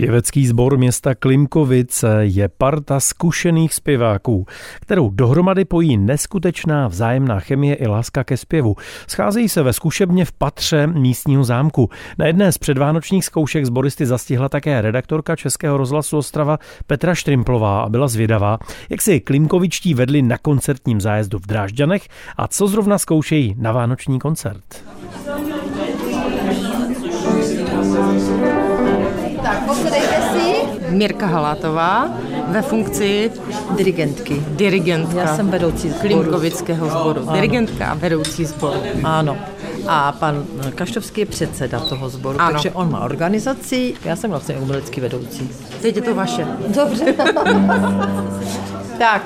Pěvecký sbor města Klimkovice je parta zkušených zpěváků, kterou dohromady pojí neskutečná vzájemná chemie i láska ke zpěvu. Scházejí se ve zkušebně v patře místního zámku. Na jedné z předvánočních zkoušek sboristy zastihla také redaktorka Českého rozhlasu Ostrava Petra Štrimplová a byla zvědavá, jak si Klimkovičtí vedli na koncertním zájezdu v Drážďanech a co zrovna zkoušejí na vánoční koncert. Posadejte si. Mirka Halátová ve funkci dirigentky. Dirigentka. Já jsem vedoucí sboru. Klimkovického sboru. Ano. Dirigentka a vedoucí sboru. Ano. A pan Kaštovský je předseda toho sboru, ano. takže on má organizaci, já jsem vlastně umělecký vedoucí. Teď je to vaše. Dobře. tak,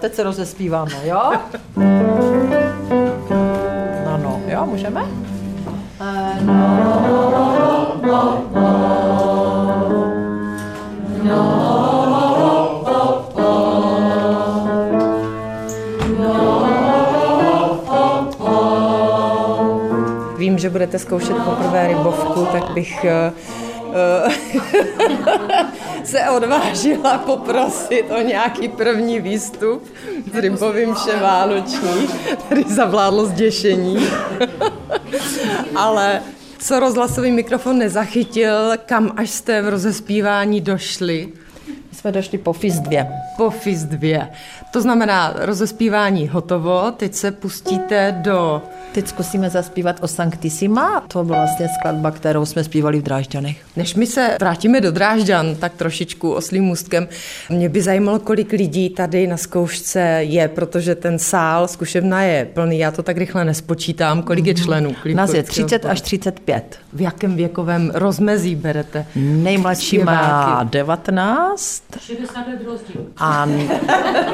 teď se rozespíváme, jo? No, no, jo, můžeme? Uh, no, no, no. Vím, že budete zkoušet poprvé rybovku, tak bych eh, eh, se odvážila poprosit o nějaký první výstup s rybovým vánoční. Tady zavládlo zděšení. Ale co rozhlasový mikrofon nezachytil, kam až jste v rozespívání došli? My jsme došli po FIS 2. Po FIS 2. To znamená rozespívání hotovo, teď se pustíte do Teď zkusíme zaspívat o Sanctissima. To byla vlastně skladba, kterou jsme zpívali v Drážďanech. Než my se vrátíme do Drážďan, tak trošičku oslým můstkem, mě by zajímalo, kolik lidí tady na zkoušce je, protože ten sál zkušebna je plný. Já to tak rychle nespočítám, kolik je členů. Nás je 30 až 35. V jakém věkovém rozmezí berete? Nejmladší má 19. 60 let a,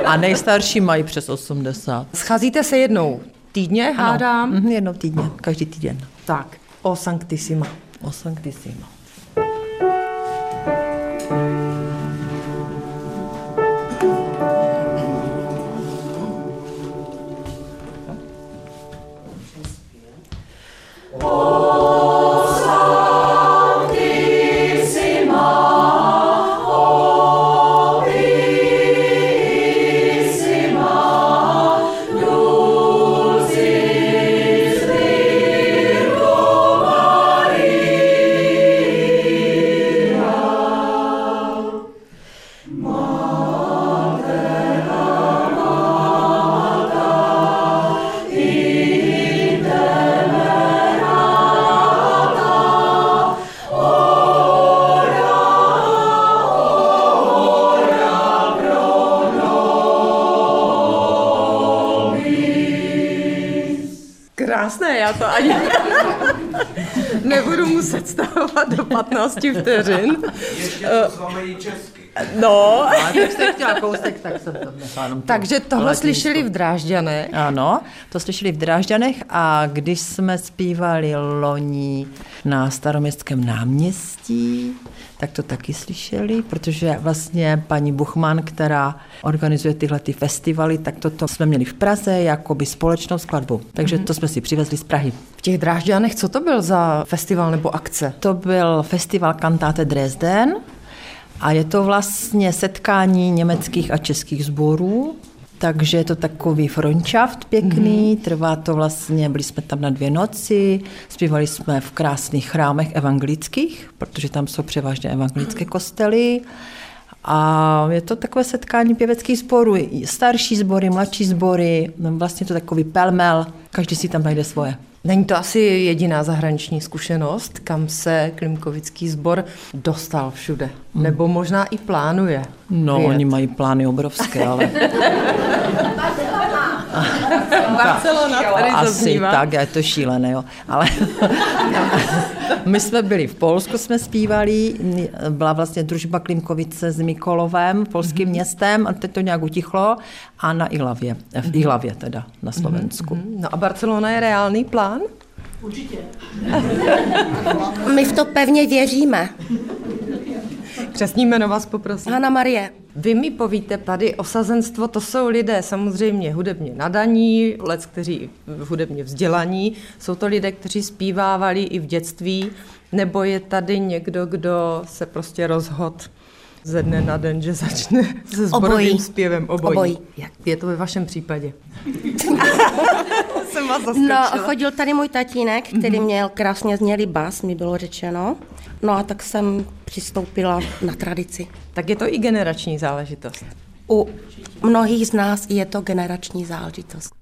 a nejstarší mají přes 80. Scházíte se jednou týdně, ano. hádám? Mm, jednou týdně, každý týden. Tak, o Sanctissima. O Sanctissima. Krásné, já to ani nebudu muset stavovat do 15 vteřin. Ještě to česky. No. A když jste chtěla kousek, tak jsem to nechala. Takže tohle slyšeli v Drážďanech? Ano, to slyšeli v Drážďanech a když jsme zpívali loni na staroměstském náměstí, tak to taky slyšeli, protože vlastně paní Buchman, která organizuje tyhle ty festivaly, tak toto jsme měli v Praze jako by společnou skladbu. Takže to jsme si přivezli z Prahy. V těch Drážďanech, co to byl za festival nebo akce? To byl festival Kantáte Dresden, a je to vlastně setkání německých a českých sborů, takže je to takový frontschaft pěkný, mm-hmm. trvá to vlastně, byli jsme tam na dvě noci, zpívali jsme v krásných chrámech evangelických, protože tam jsou převážně evangelické kostely. A je to takové setkání pěveckých sborů, starší sbory, mladší sbory, vlastně to takový pelmel, každý si tam najde svoje. Není to asi jediná zahraniční zkušenost, kam se Klimkovický sbor dostal všude. Hmm. Nebo možná i plánuje. No, vyjet. oni mají plány obrovské, ale... Barcelona tady Asi zaznívá. tak, je to šílené, jo. Ale my jsme byli v Polsku, jsme zpívali, byla vlastně družba Klimkovice s Mikolovem, polským mm-hmm. městem, a teď to nějak utichlo, a na Ilavě, v Ilavě teda, na Slovensku. Mm-hmm. No a Barcelona je reálný plán? Určitě. My v to pevně věříme. Křesní jméno vás poprosím. Hanna Marie. Vy mi povíte, tady osazenstvo, to jsou lidé samozřejmě hudebně nadaní, lec, kteří hudebně vzdělaní, jsou to lidé, kteří zpívávali i v dětství, nebo je tady někdo, kdo se prostě rozhodl ze dne na den, že začne se zborovým zpěvem obojí. Obojí. Jak je to ve vašem případě? Jsem vás No, chodil tady můj tatínek, který měl krásně znělý bas, mi bylo řečeno. No a tak jsem přistoupila na tradici. Tak je to i generační záležitost. U mnohých z nás je to generační záležitost.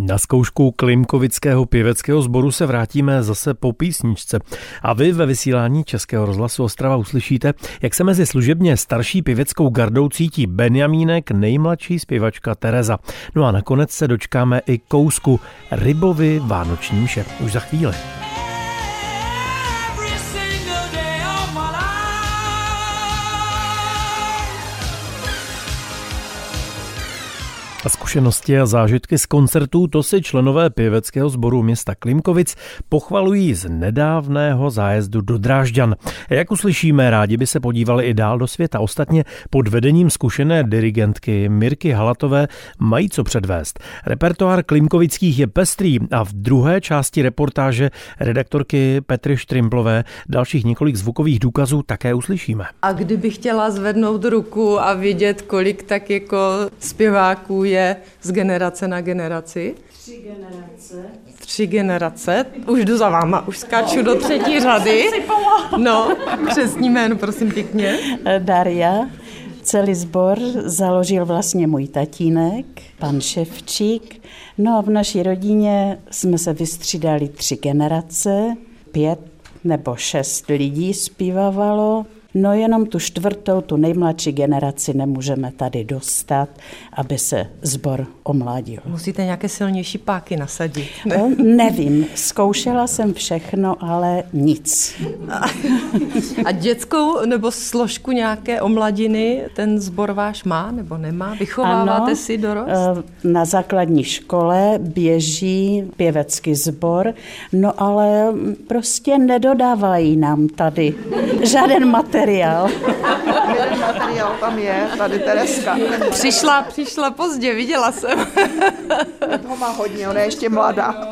Na zkoušku Klimkovického pěveckého sboru se vrátíme zase po písničce. A vy ve vysílání Českého rozhlasu Ostrava uslyšíte, jak se mezi služebně starší pěveckou gardou cítí Benjamínek, nejmladší zpěvačka Tereza. No a nakonec se dočkáme i kousku Rybovy Vánoční mše. Už za chvíli. A zkušenosti a zážitky z koncertů to si členové pěveckého sboru města Klimkovic pochvalují z nedávného zájezdu do Drážďan. Jak uslyšíme, rádi by se podívali i dál do světa. Ostatně pod vedením zkušené dirigentky Mirky Halatové mají co předvést. Repertoár Klimkovických je pestrý a v druhé části reportáže redaktorky Petry Štrimplové dalších několik zvukových důkazů také uslyšíme. A kdyby chtěla zvednout ruku a vidět, kolik tak jako zpěváků je z generace na generaci? Tři generace. Tři generace? Už jdu za váma, už skáču do třetí řady. No, křesní jméno, prosím pěkně. Daria. Celý sbor založil vlastně můj tatínek, pan Ševčík. No a v naší rodině jsme se vystřídali tři generace, pět nebo šest lidí zpívávalo. No jenom tu čtvrtou, tu nejmladší generaci nemůžeme tady dostat, aby se sbor omladil. Musíte nějaké silnější páky nasadit. No, nevím, zkoušela jsem všechno, ale nic. A dětskou nebo složku nějaké omladiny ten sbor váš má nebo nemá? Vychováváte si dorost? eh, Na základní škole běží pěvecký sbor, no ale prostě nedodávají nám tady žádný materiál. Jeden materiál tam je, tady Tereska. Přišla, přišla pozdě, viděla jsem. Toho má hodně, ona je ještě mladá.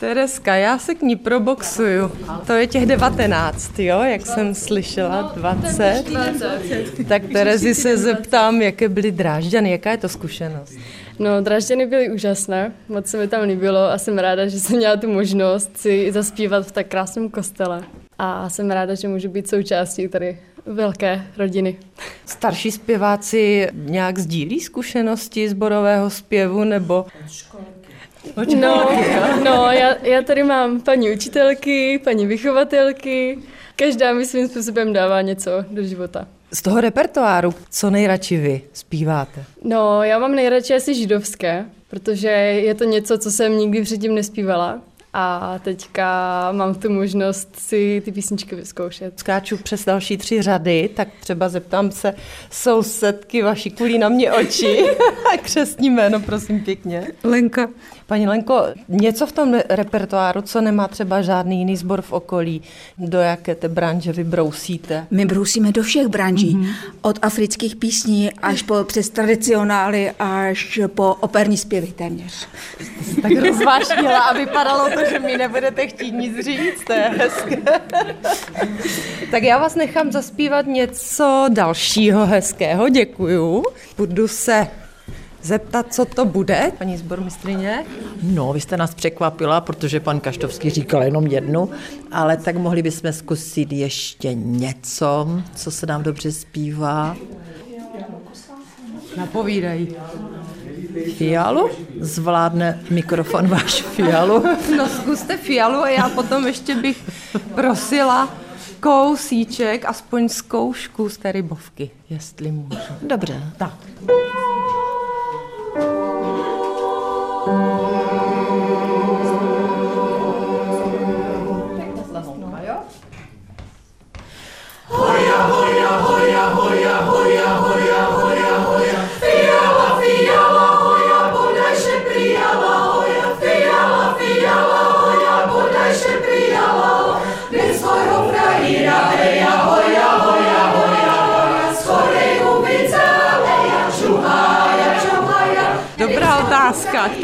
Tereska, já se k ní proboxuju. To je těch 19, jo, jak jsem slyšela, 20. Tak Terezi se zeptám, jaké byly drážďany, jaká je to zkušenost? No, Dražďany byly úžasné, moc se mi tam líbilo a jsem ráda, že jsem měla tu možnost si zaspívat v tak krásném kostele. A jsem ráda, že můžu být součástí tady velké rodiny. Starší zpěváci nějak sdílí zkušenosti zborového zpěvu, nebo... No, no já, já tady mám paní učitelky, paní vychovatelky, každá mi svým způsobem dává něco do života. Z toho repertoáru, co nejradši vy zpíváte? No, já mám nejradši asi židovské, protože je to něco, co jsem nikdy předtím nespívala. A teďka mám tu možnost si ty písničky vyzkoušet. Skáču přes další tři řady, tak třeba zeptám se sousedky vaší kulí na mě oči. Křestní jméno, prosím pěkně. Lenka. Paní Lenko, něco v tom repertoáru, co nemá třeba žádný jiný sbor v okolí, do jaké té branže vybrousíte? My brousíme do všech branží, mm-hmm. od afrických písní až po přes tradicionály až po operní zpěvy téměř. Tak rozvášnila a vypadalo to, že mi nebudete chtít nic říct, to je hezké. tak já vás nechám zaspívat něco dalšího hezkého, děkuju. Budu se zeptat, co to bude, paní zbormistrině. No, vy jste nás překvapila, protože pan Kaštovský říkal jenom jednu, ale tak mohli bychom zkusit ještě něco, co se nám dobře zpívá. Napovídej. Fialu? Zvládne mikrofon váš fialu? No zkuste fialu a já potom ještě bych prosila kousíček, aspoň zkoušku z té rybovky, jestli můžu. Dobře. Tak.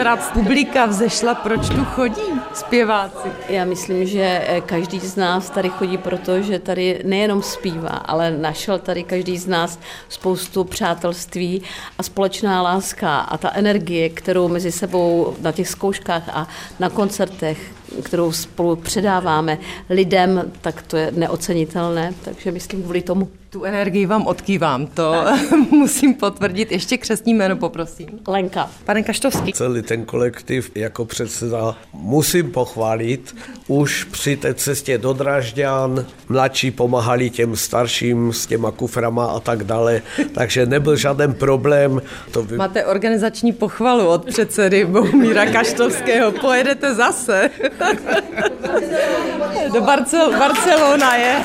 Která publika vzešla, proč tu chodí zpěváci? Já myslím, že eh, každý z nás tady chodí proto, že tady nejenom zpívá, ale našel tady každý z nás spoustu přátelství a společná láska a ta energie, kterou mezi sebou na těch zkouškách a na koncertech kterou spolu předáváme lidem, tak to je neocenitelné, takže myslím kvůli tomu. Tu energii vám odkývám, to musím potvrdit. Ještě křesní jméno poprosím. Lenka. Pane Kaštovský. Celý ten kolektiv jako předseda musím pochválit. Už při té cestě do Dražďan mladší pomáhali těm starším s těma kuframa a tak dále, takže nebyl žádný problém. To by... Máte organizační pochvalu od předsedy Bohumíra Kaštovského. Pojedete zase. Do Barcel- Barcelona je.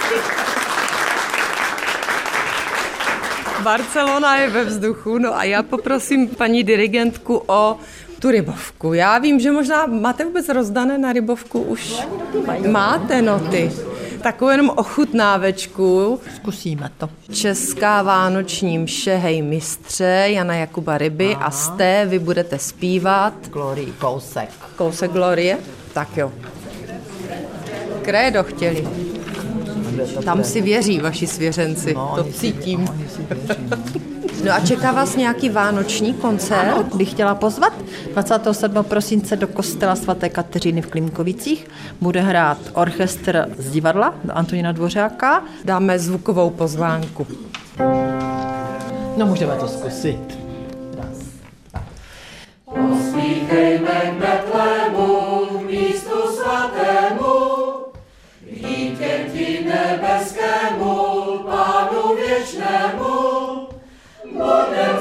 Barcelona je ve vzduchu, no a já poprosím paní dirigentku o tu rybovku. Já vím, že možná máte vůbec rozdané na rybovku už? Máte noty. Takovou jenom ochutnávečku. Zkusíme to. Česká vánoční mše, hej mistře, Jana Jakuba Ryby Aha. a z té vy budete zpívat. Glorii, kousek. Kousek Glorie? Tak jo. Krédo chtěli. Tam si věří vaši svěřenci, no, to cítím. No a čeká vás nějaký vánoční koncert? Ano. Bych chtěla pozvat 27. prosince do kostela svaté Kateřiny v Klimkovicích. Bude hrát orchestr z divadla Antonína Dvořáka. Dáme zvukovou pozvánku. No můžeme to zkusit.